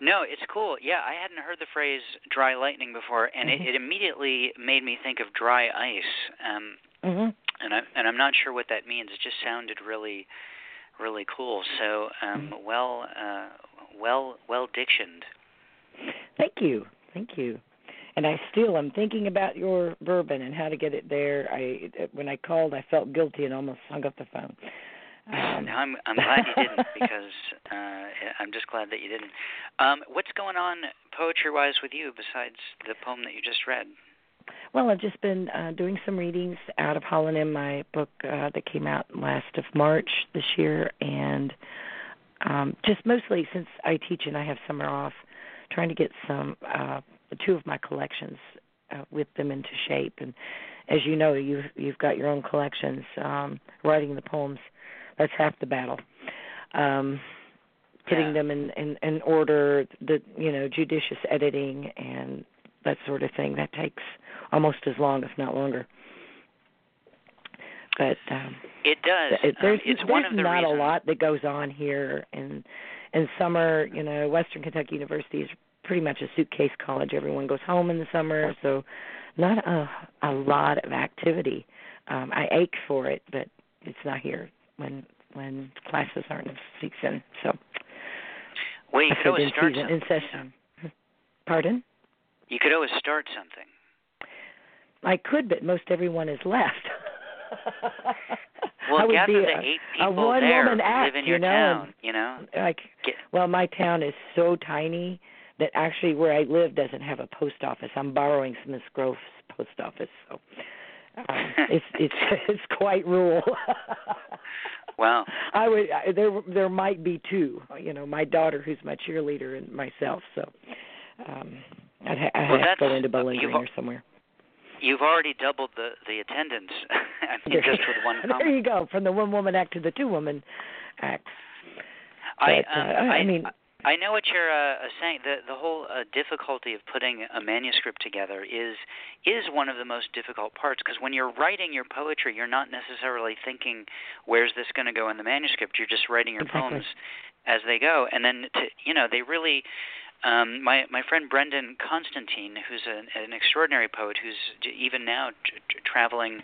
Speaker 2: No, it's cool. Yeah, I hadn't heard the phrase "dry lightning" before, and
Speaker 6: mm-hmm.
Speaker 2: it, it immediately made me think of dry ice. Um,
Speaker 6: mm-hmm.
Speaker 2: And I and I'm not sure what that means. It just sounded really, really cool. So, um,
Speaker 6: mm-hmm.
Speaker 2: well, uh, well, well dictioned.
Speaker 6: Thank you, thank you. And I still am thinking about your bourbon and how to get it there. I when I called, I felt guilty and almost hung up the phone.
Speaker 2: Um, I'm I'm glad you didn't because uh, I'm just glad that you didn't. Um, what's going on poetry wise with you besides the poem that you just read?
Speaker 6: Well, I've just been uh, doing some readings out of Holonym, my book uh, that came out last of March this year, and um, just mostly since I teach and I have summer off, trying to get some uh, two of my collections uh, with them into shape. And as you know, you've you've got your own collections. Um, writing the poems that's half the battle. Um, putting
Speaker 2: yeah.
Speaker 6: them in, in in order, the you know judicious editing and that sort of thing that takes almost as long, if not longer. But um,
Speaker 2: it does.
Speaker 6: It, there's
Speaker 2: um, it's
Speaker 6: there's
Speaker 2: one of the
Speaker 6: not
Speaker 2: reasons.
Speaker 6: a lot that goes on here in in summer. You know, Western Kentucky University is pretty much a suitcase college. Everyone goes home in the summer, so not a a lot of activity. Um, I ache for it, but it's not here when when classes aren't in season. So
Speaker 2: well, you could always
Speaker 6: in
Speaker 2: start
Speaker 6: season,
Speaker 2: something.
Speaker 6: in session. Pardon?
Speaker 2: You could always start something.
Speaker 6: I could, but most everyone is left.
Speaker 2: Well,
Speaker 6: I would
Speaker 2: gather
Speaker 6: be
Speaker 2: the
Speaker 6: a,
Speaker 2: eight
Speaker 6: a
Speaker 2: people
Speaker 6: one
Speaker 2: there
Speaker 6: woman act,
Speaker 2: live in your
Speaker 6: you know,
Speaker 2: town. You know,
Speaker 6: like
Speaker 2: Get-
Speaker 6: well, my town is so tiny that actually where I live doesn't have a post office. I'm borrowing Smiths Grove's post office, so it's it's it's quite rural.
Speaker 2: Wow.
Speaker 6: I would I, there there might be two. You know, my daughter who's my cheerleader and myself. So um I'd, ha- I'd
Speaker 2: Well,
Speaker 6: have to go into Bowling Green or somewhere.
Speaker 2: you've already doubled the the attendance. I mean, just with one
Speaker 6: there you go, from the one woman act to the two woman act.
Speaker 2: I, um,
Speaker 6: uh, I
Speaker 2: I
Speaker 6: mean-
Speaker 2: I know what you're uh, saying. The the whole uh, difficulty of putting a manuscript together is is one of the most difficult parts because when you're writing your poetry, you're not necessarily thinking where's this going to go in the manuscript. You're just writing your
Speaker 6: Exactly.
Speaker 2: poems as they go, and then to, you know they really. Um, my my friend Brendan Constantine, who's an, an extraordinary poet, who's even now t- t- traveling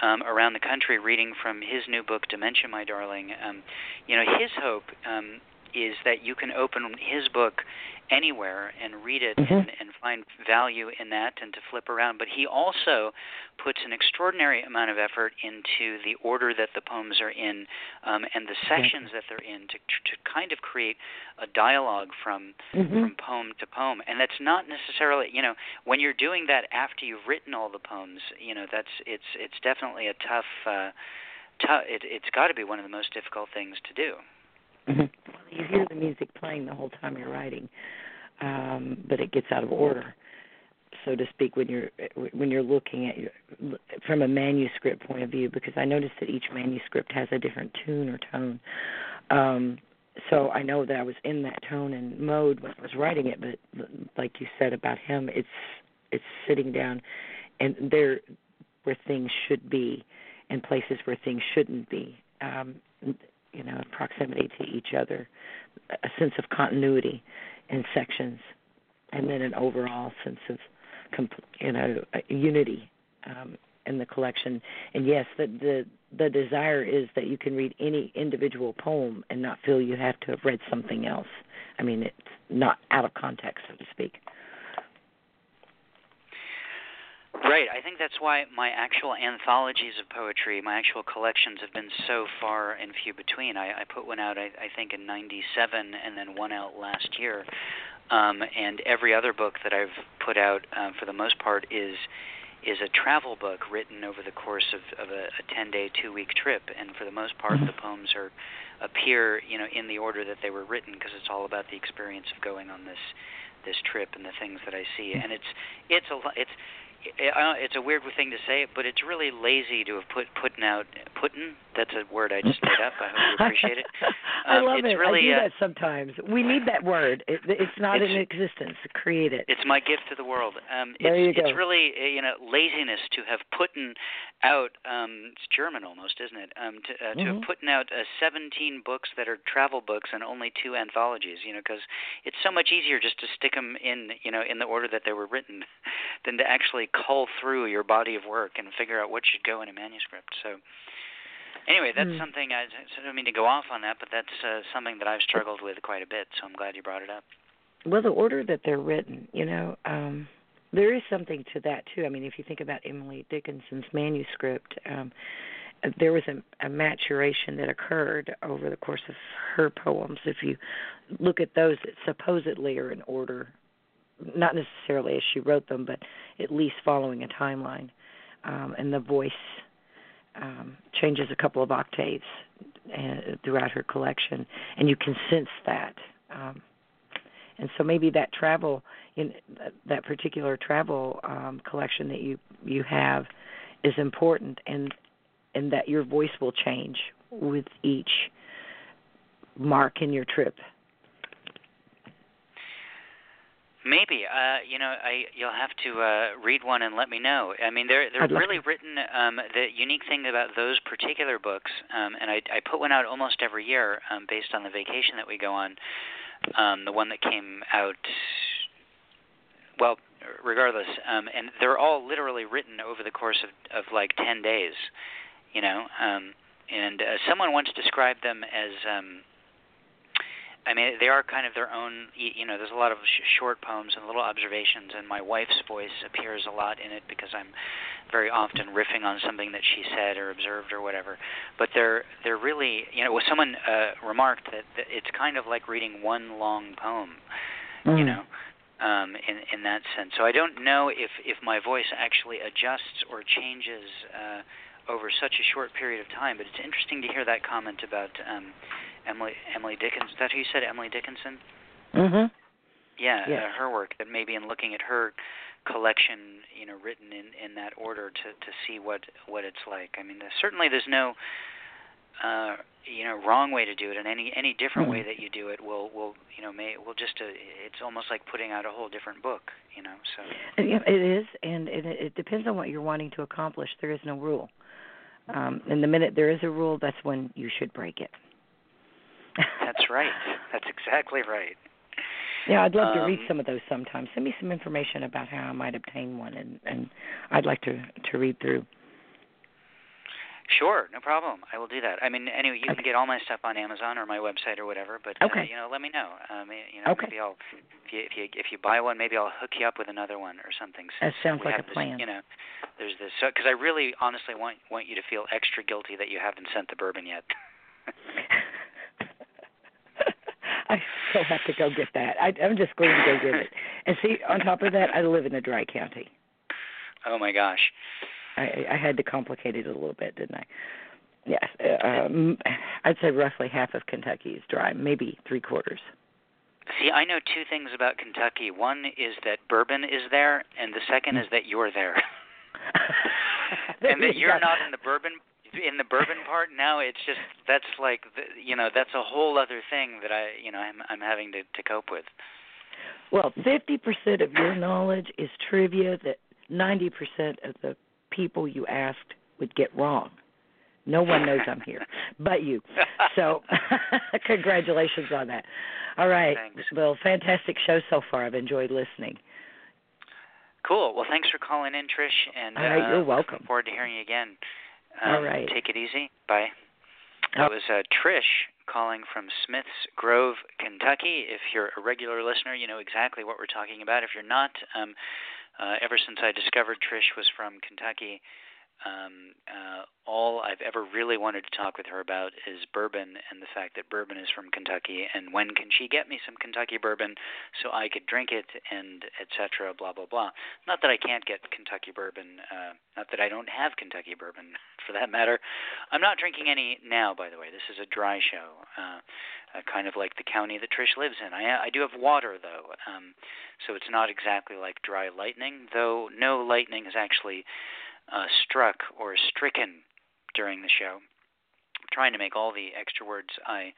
Speaker 2: um, around the country reading from his new book, Dementia, My Darling. Um, you know, his hope um, is that you can open his book anywhere and read it
Speaker 6: Mhm.
Speaker 2: and, and find value in that and to flip around. But he also puts an extraordinary amount of effort into the order that the poems are in um, and the sections that they're in to, to kind of create a dialogue from
Speaker 6: Mhm.
Speaker 2: from poem to poem and that's not necessarily you know when you're doing that after you've written all the poems you know that's it's it's definitely a tough uh tough it it's got to be one of the most difficult things to do
Speaker 6: Mhm. You hear the music playing the whole time you're writing, um, but it gets out of order, so to speak, when you're when you're looking at your from a manuscript point of view. Because I noticed that each manuscript has a different tune or tone. Um, so I know that I was in that tone and mode when I was writing it, but like you said about him, it's it's sitting down, and there where things should be, and places where things shouldn't be. Um, you know, proximity to each other, a sense of continuity in sections, and then an overall sense of, you know, unity um, in the collection. And yes, the, the the desire is that you can read any individual poem and not feel you have to have read something else. I mean, it's not out of context, so to speak.
Speaker 2: Right. I think that's why my actual anthologies of poetry, my actual collections, have been so far and few between. I, I put one out, I, I think, in '97, and then one out last year. Um, and every other book that I've put out, uh, for the most part, is is a travel book written over the course of, of a, a 10-day, two-week trip. And for the most part, the poems are appear, you know, in the order that they were written, because it's all about the experience of going on this this trip and the things that I see. And it's it's a it's it's a weird thing to say, but it's really lazy to have put putting out putting. That's a word I just made up. I hope you appreciate it.
Speaker 6: I
Speaker 2: Um,
Speaker 6: love
Speaker 2: it's
Speaker 6: it.
Speaker 2: really,
Speaker 6: I do
Speaker 2: uh,
Speaker 6: that sometimes. We need that word. It, it's not
Speaker 2: It's-
Speaker 6: in existence. Create it.
Speaker 2: It's my gift to the world. Um,
Speaker 6: There
Speaker 2: it's,
Speaker 6: you go.
Speaker 2: It's really uh, you know laziness to have putting out. Um, it's German almost, isn't it? Um, to, uh, to have putting out uh, 17 books that are travel books and only two anthologies. You know, because it's so much easier just to stick them in you know in the order that they were written, than to actually cull through your body of work and figure out what should go in a manuscript. So. Anyway, that's
Speaker 6: Hmm.
Speaker 2: something I, I don't mean to go off on that, but that's uh, something that I've struggled with quite a bit. So I'm glad you brought it up.
Speaker 6: Well, the order that they're written, you know, um, there is something to that too. I mean, if you think about Emily Dickinson's manuscript, um, there was a, a maturation that occurred over the course of her poems. If you look at those that supposedly are in order, not necessarily as she wrote them, but at least following a timeline, um, and the voice um, changes a couple of octaves uh, throughout her collection, and you can sense that. Um, and so maybe that travel in that particular travel um, collection that you you have is important, and and that your voice will change with each mark in your trip.
Speaker 2: Maybe. Uh, you know, I you'll have to uh, read one and let me know. I mean, they're they're
Speaker 6: I'd
Speaker 2: really written. Um, the unique thing about those particular books, um, and I I put one out almost every year um, based on the vacation that we go on. Um, the one that came out well, regardless, um, and they're all literally written over the course of of like ten days, you know. Um, and uh, someone once described them as um, I mean, they are kind of their own. You know, there's a lot of sh- short poems and little observations, and my wife's voice appears a lot in it because I'm very often riffing on something that she said or observed or whatever. But they're they're really, you know, someone uh, remarked that, that it's kind of like reading one long poem.
Speaker 6: Mm.
Speaker 2: You know, um, in in that sense. So I don't know if if my voice actually adjusts or changes. Uh, over such a short period of time, but it's interesting to hear that comment about um, Emily Emily Dickinson. That who you said, Emily Dickinson?
Speaker 6: Mhm.
Speaker 2: Yeah,
Speaker 6: Yes.
Speaker 2: uh, her work. That maybe in looking at her collection, you know, written in in that order to to see what what it's like. I mean, there's, certainly there's no uh you know wrong way to do it and any any different way
Speaker 6: Mhm.
Speaker 2: that you do it will will you know may will just uh, it's almost like putting out a whole different book you know so
Speaker 6: yeah, it is, and it, it depends on what you're wanting to accomplish. There is no rule. Um, and the minute there is a rule, that's when you should break it.
Speaker 2: That's right that's exactly right
Speaker 6: Yeah, I'd love to read
Speaker 2: Um,
Speaker 6: some of those sometime. Send me some information about how I might obtain one, and and I'd like to to read through.
Speaker 2: Sure, no problem. I will do that. I mean, anyway, you
Speaker 6: Okay.
Speaker 2: can get all my stuff on Amazon or my website or whatever. But
Speaker 6: Okay.
Speaker 2: uh, you know, let me know. Um, you know,
Speaker 6: Okay.
Speaker 2: maybe I'll if you if you if you buy one, maybe I'll hook you up with another one or something.
Speaker 6: That sounds like a
Speaker 2: this,
Speaker 6: plan.
Speaker 2: You know, there's this because I really honestly want want you to feel extra guilty that you haven't sent the bourbon yet.
Speaker 6: I still have to go get that. I, I'm just going to go get it. And see, on top of that, I live in a dry county.
Speaker 2: oh my gosh.
Speaker 6: I, I had to complicate it a little bit, didn't I? Yes, uh, um, I'd say roughly half of Kentucky is dry, maybe three quarters.
Speaker 2: See, I know two things about Kentucky. One is that bourbon is there, and the second is that you're there. and that you're not in the bourbon in the bourbon part now it's just that's like the, you know that's a whole other thing that i you know i'm i'm having to to cope with
Speaker 6: Well, fifty percent of your knowledge is trivia that ninety percent of the people you asked would get wrong. No one knows I'm here but you. So, congratulations on that. All right.
Speaker 2: Thanks.
Speaker 6: Well, fantastic show so far. I've enjoyed listening.
Speaker 2: cool well thanks for calling in trish and
Speaker 6: All right,
Speaker 2: uh,
Speaker 6: you're
Speaker 2: looking
Speaker 6: welcome.
Speaker 2: forward to hearing you again um,
Speaker 6: All right.
Speaker 2: take it easy bye
Speaker 6: Oh.
Speaker 2: That was uh, Trish calling from Smiths Grove, Kentucky. If you're a regular listener, you know exactly what we're talking about. If you're not, um, uh, ever since I discovered Trish was from Kentucky, um, uh, all I've ever really wanted to talk with her about is bourbon and the fact that bourbon is from Kentucky and when can she get me some Kentucky bourbon so I could drink it and etc. Blah blah blah. Not that I can't get Kentucky bourbon. Uh, not that I don't have Kentucky bourbon for that matter. I'm not drinking any now, by the way. This is a dry show, uh, uh, kind of like the county that Trish lives in. I I do have water though, um, so it's not exactly like dry lightning. Though no lightning has actually uh, struck or stricken during the show. I'm trying to make all the extra words I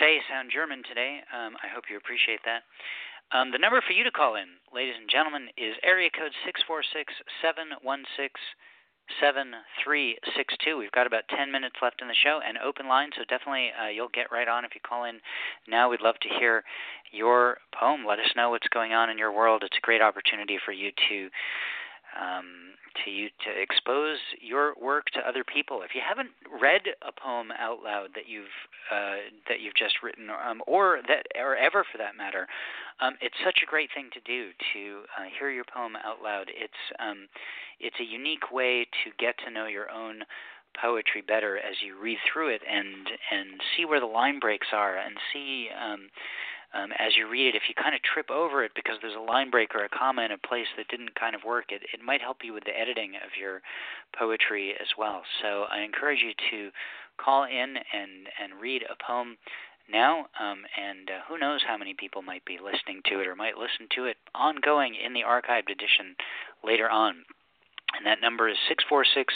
Speaker 2: say sound German today. Um, I hope you appreciate that. Um, the number for you to call in, ladies and gentlemen, is area code six four six seven one six seven three six two. We've got about ten minutes left in the show and open line, so definitely uh, you'll get right on if you call in now. We'd love to hear your poem. Let us know what's going on in your world. It's a great opportunity for you to um, to you to expose your work to other people. If you haven't read a poem out loud that you've uh, that you've just written, um, or that or ever for that matter, um, it's such a great thing to do to uh, hear your poem out loud. It's um, it's a unique way to get to know your own poetry better as you read through it and and see where the line breaks are and see um, um, as you read it, if you kind of trip over it because there's a line break or a comma in a place that didn't kind of work, it, it might help you with the editing of your poetry as well. So I encourage you to call in and, and read a poem now, um, and uh, who knows how many people might be listening to it or might listen to it ongoing in the archived edition later on. And that number is 646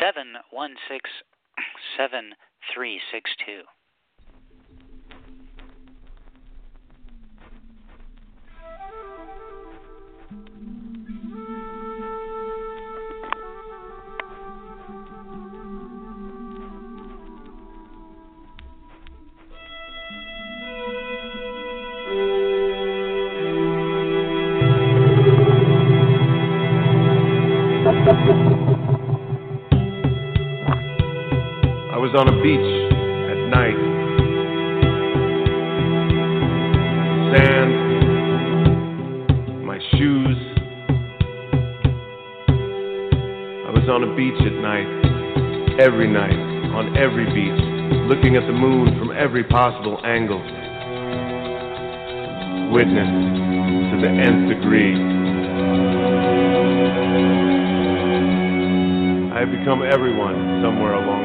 Speaker 2: 716 7362.
Speaker 7: On a beach at night. Sand, my shoes. I was on a beach at night, every night, on every beach, looking at the moon from every possible angle. Witness to the nth degree. I have become everyone somewhere along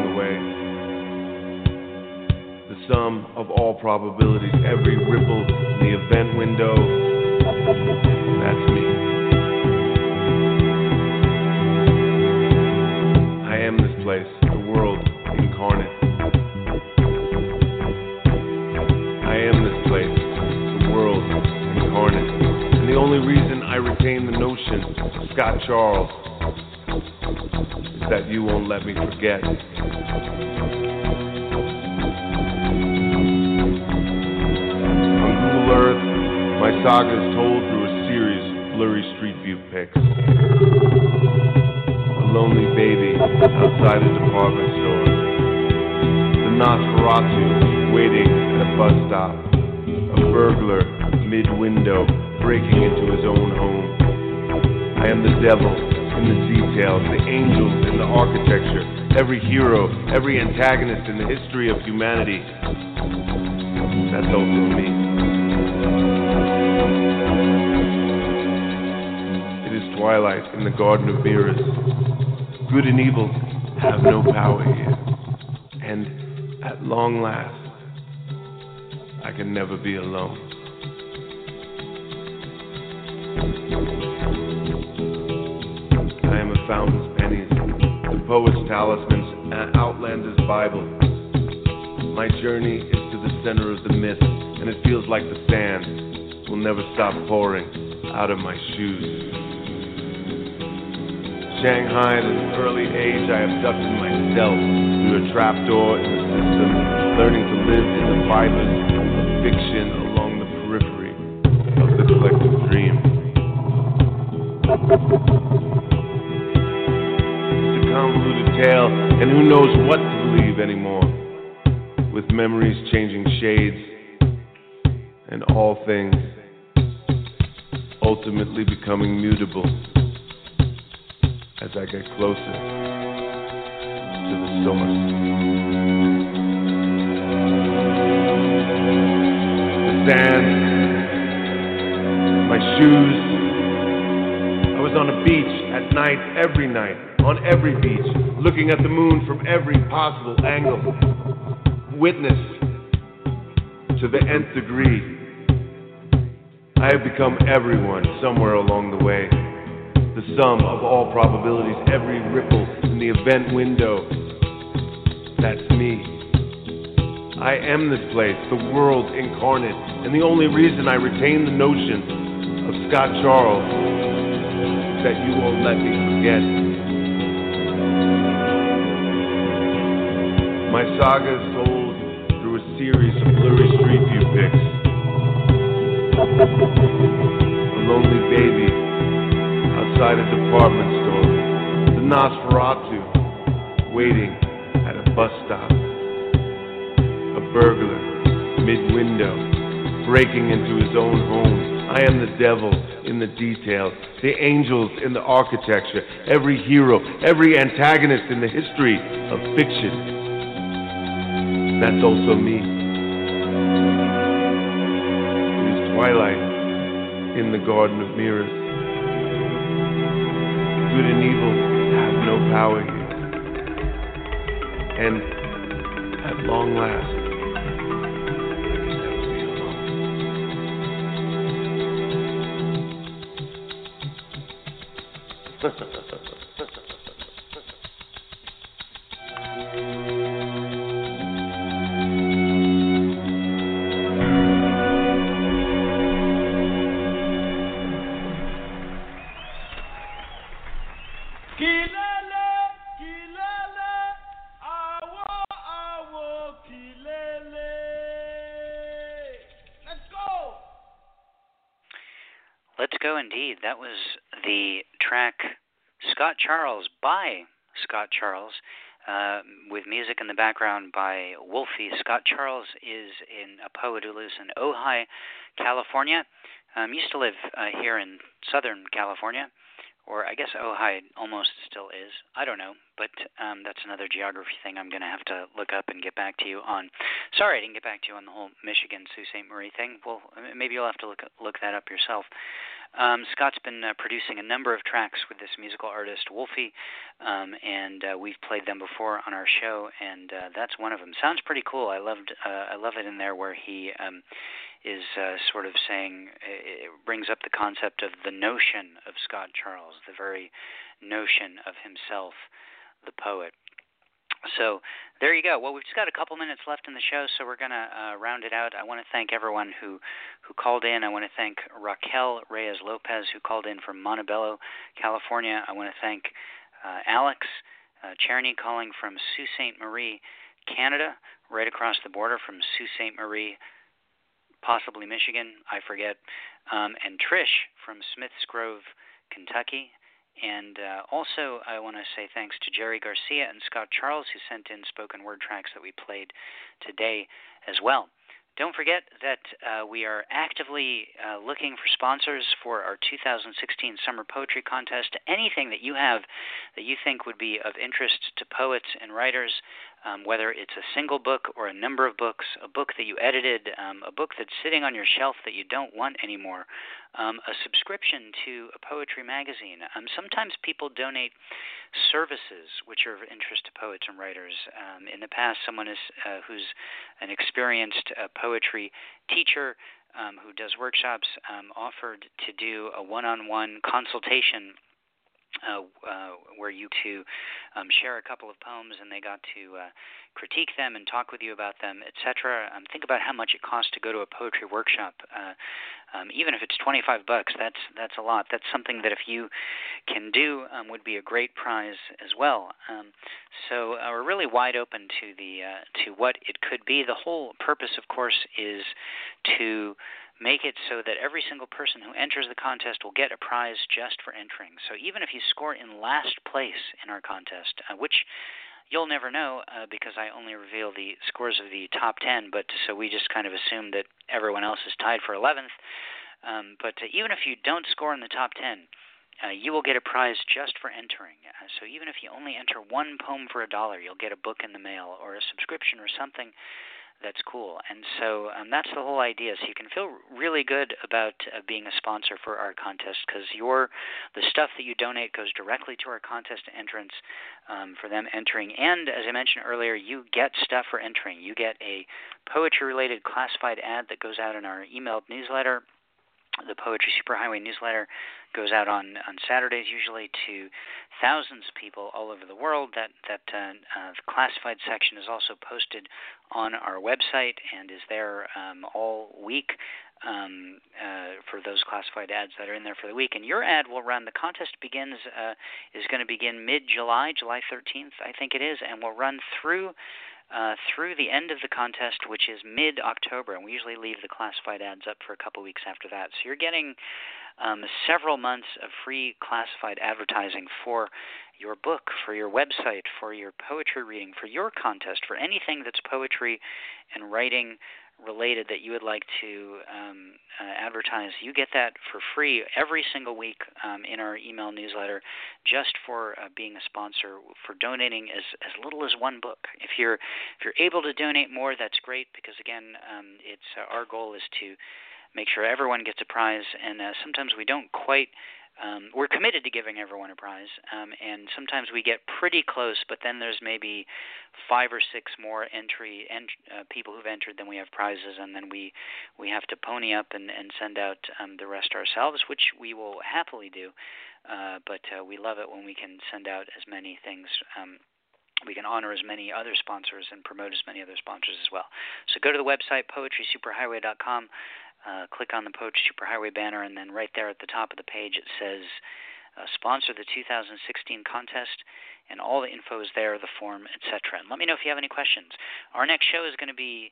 Speaker 7: sum of all probabilities, every ripple in the event window, that's me. I am this place, the world incarnate. I am this place, the world incarnate. And the only reason I retain the notion Scott Charles is that you won't let me forget. My saga is told through a series of blurry street view pics. A lonely baby outside a department store. The Nosferatu waiting at a bus stop. A burglar mid-window breaking into his own home. I am the devil in the details, the angels in the architecture, every hero, every antagonist in the history of humanity. That's also me. It is twilight in the Garden of Mirrors. Good and evil have no power here. And at long last, I can never be alone. I am a fountain's pennies, the poet's talismans, an outlander's Bible. My journey is to the center of the mist, and it feels like the sand will never stop pouring out of my shoes. Shanghai at an early age, I abducted myself through a trapdoor in the system, learning to live in the fibers of fiction along the periphery of the collective dream. It's a convoluted tale, and who knows what to believe anymore. With memories changing shades, and all things ultimately becoming mutable as I get closer to the source. The sand, my shoes. I was on a beach at night, every night, on every beach, looking at the moon from every possible angle. Witness to the nth degree. I have become everyone somewhere along the way. The sum of all probabilities, every ripple in the event window. That's me. I am this place, the world incarnate, and the only reason I retain the notion of Scott Charles is that you won't let me forget. My saga is told through a series of blurry street view pics. A lonely baby outside a department store. The Nosferatu waiting at a bus stop. A burglar mid-window breaking into his own home. I am the devil in the details, the angels in the architecture, every hero, every antagonist in the history of fiction. That's also me. Twilight in the Garden of Mirrors. Good and evil have no power here. And at long last,
Speaker 2: indeed. That was the track Scott Charles by Scott Charles, uh, with music in the background by Wolfie. Scott Charles is in a poet who lives in Ojai, California. Um, used to live uh, here in Southern California or I guess Ojai almost still is. I don't know, but um, that's another geography thing I'm going to have to look up and get back to you on. Sorry, I didn't get back to you on the whole Michigan Sault Ste. Marie thing. Well, maybe you'll have to look look that up yourself. Um, Scott's been uh, producing a number of tracks with this musical artist Wolfie, um, and uh, we've played them before on our show, and uh, that's one of them. Sounds pretty cool. I loved uh, I love it in there where he um, is uh, sort of saying it brings up the concept of the notion of Scott Charles, the very notion of himself, the poet. So there you go. Well, we've just got a couple minutes left in the show, so we're going to uh, round it out. I want to thank everyone who who called in. I want to thank Raquel Reyes Lopez who called in from Montebello, California. I want to thank uh, Alex uh, calling from Sault Ste. Marie, Canada, right across the border from Sault Ste. Marie, possibly Michigan, I forget, um, and Trish from Smiths Grove, Kentucky. And uh, also, I want to say thanks to Jerry Garcia and Scott Charles, who sent in spoken word tracks that we played today as well. Don't forget that uh, we are actively uh, looking for sponsors for our 2016 Summer Poetry Contest. Anything that you have that you think would be of interest to poets and writers, um, whether it's a single book or a number of books, a book that you edited, um, a book that's sitting on your shelf that you don't want anymore, um, a subscription to a poetry magazine. Um, sometimes people donate services which are of interest to poets and writers. Um, in the past, someone is, uh, who's an experienced uh, poetry teacher um, who does workshops offered to do a one on one consultation uh, uh, where you to um, share a couple of poems and they got to uh, critique them and talk with you about them, etc. Um, think about how much it costs to go to a poetry workshop. Uh, um, even if it's 25 bucks, that's that's a lot. That's something that if you can do um, would be a great prize as well. Um, so uh, we're really wide open to the uh, to what it could be. The whole purpose, of course, is to make it so that every single person who enters the contest will get a prize just for entering. So even if you score in last place in our contest, uh, which you'll never know uh, because I only reveal the scores of the top 10, but so we just kind of assume that everyone else is tied for 11th. Um, but uh, even if you don't score in the top 10, uh, you will get a prize just for entering. Uh, so even if you only enter one poem for a dollar, you'll get a book in the mail or a subscription or something that's cool. And so um, that's the whole idea. So you can feel really good about uh, being a sponsor for our contest because your the stuff that you donate goes directly to our contest entrants um, for them entering. And as I mentioned earlier, you get stuff for entering. You get a poetry related classified ad that goes out in our emailed newsletter the Poetry Superhighway newsletter goes out on on Saturdays usually to thousands of people all over the world. That that uh, uh, classified section is also posted on our website and is there um, all week um, uh, for those classified ads that are in there for the week. And your ad will run. The contest begins uh, is going to begin mid July, July 13th, I think it is, and will run through uh, through the end of the contest, which is mid October, and we usually leave the classified ads up for a couple weeks after that. So you're getting um, several months of free classified advertising for your book, for your website, for your poetry reading, for your contest, for anything that's poetry and writing related that you would like to um, uh, advertise, you get that for free every single week um, in our email newsletter, just for uh, being a sponsor, for donating as as little as one book. If you're if you're able to donate more, that's great because again, um, it's uh, our goal is to make sure everyone gets a prize, and uh, sometimes we don't quite um, we're committed to giving everyone a prize, um, and sometimes we get pretty close, but then there's maybe five or six more entry ent- uh, people who've entered than we have prizes, and then we we have to pony up and, and send out um, the rest ourselves, which we will happily do. Uh, but uh, we love it when we can send out as many things. Um, we can honor as many other sponsors and promote as many other sponsors as well. So go to the website poetrysuperhighway.com uh, click on the Poetry Superhighway banner, and then right there at the top of the page it says uh, sponsor the 2016 contest, and all the info is there, the form, etc. And let me know if you have any questions. Our next show is going to be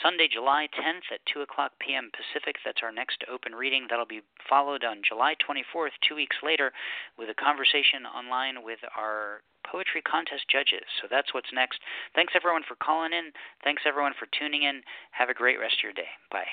Speaker 2: Sunday, July 10th at 2 o'clock p.m. Pacific. That's our next open reading. That'll be followed on July 24th, two weeks later, with a conversation online with our poetry contest judges. So that's what's next. Thanks everyone for calling in. Thanks everyone for tuning in. Have a great rest of your day. Bye.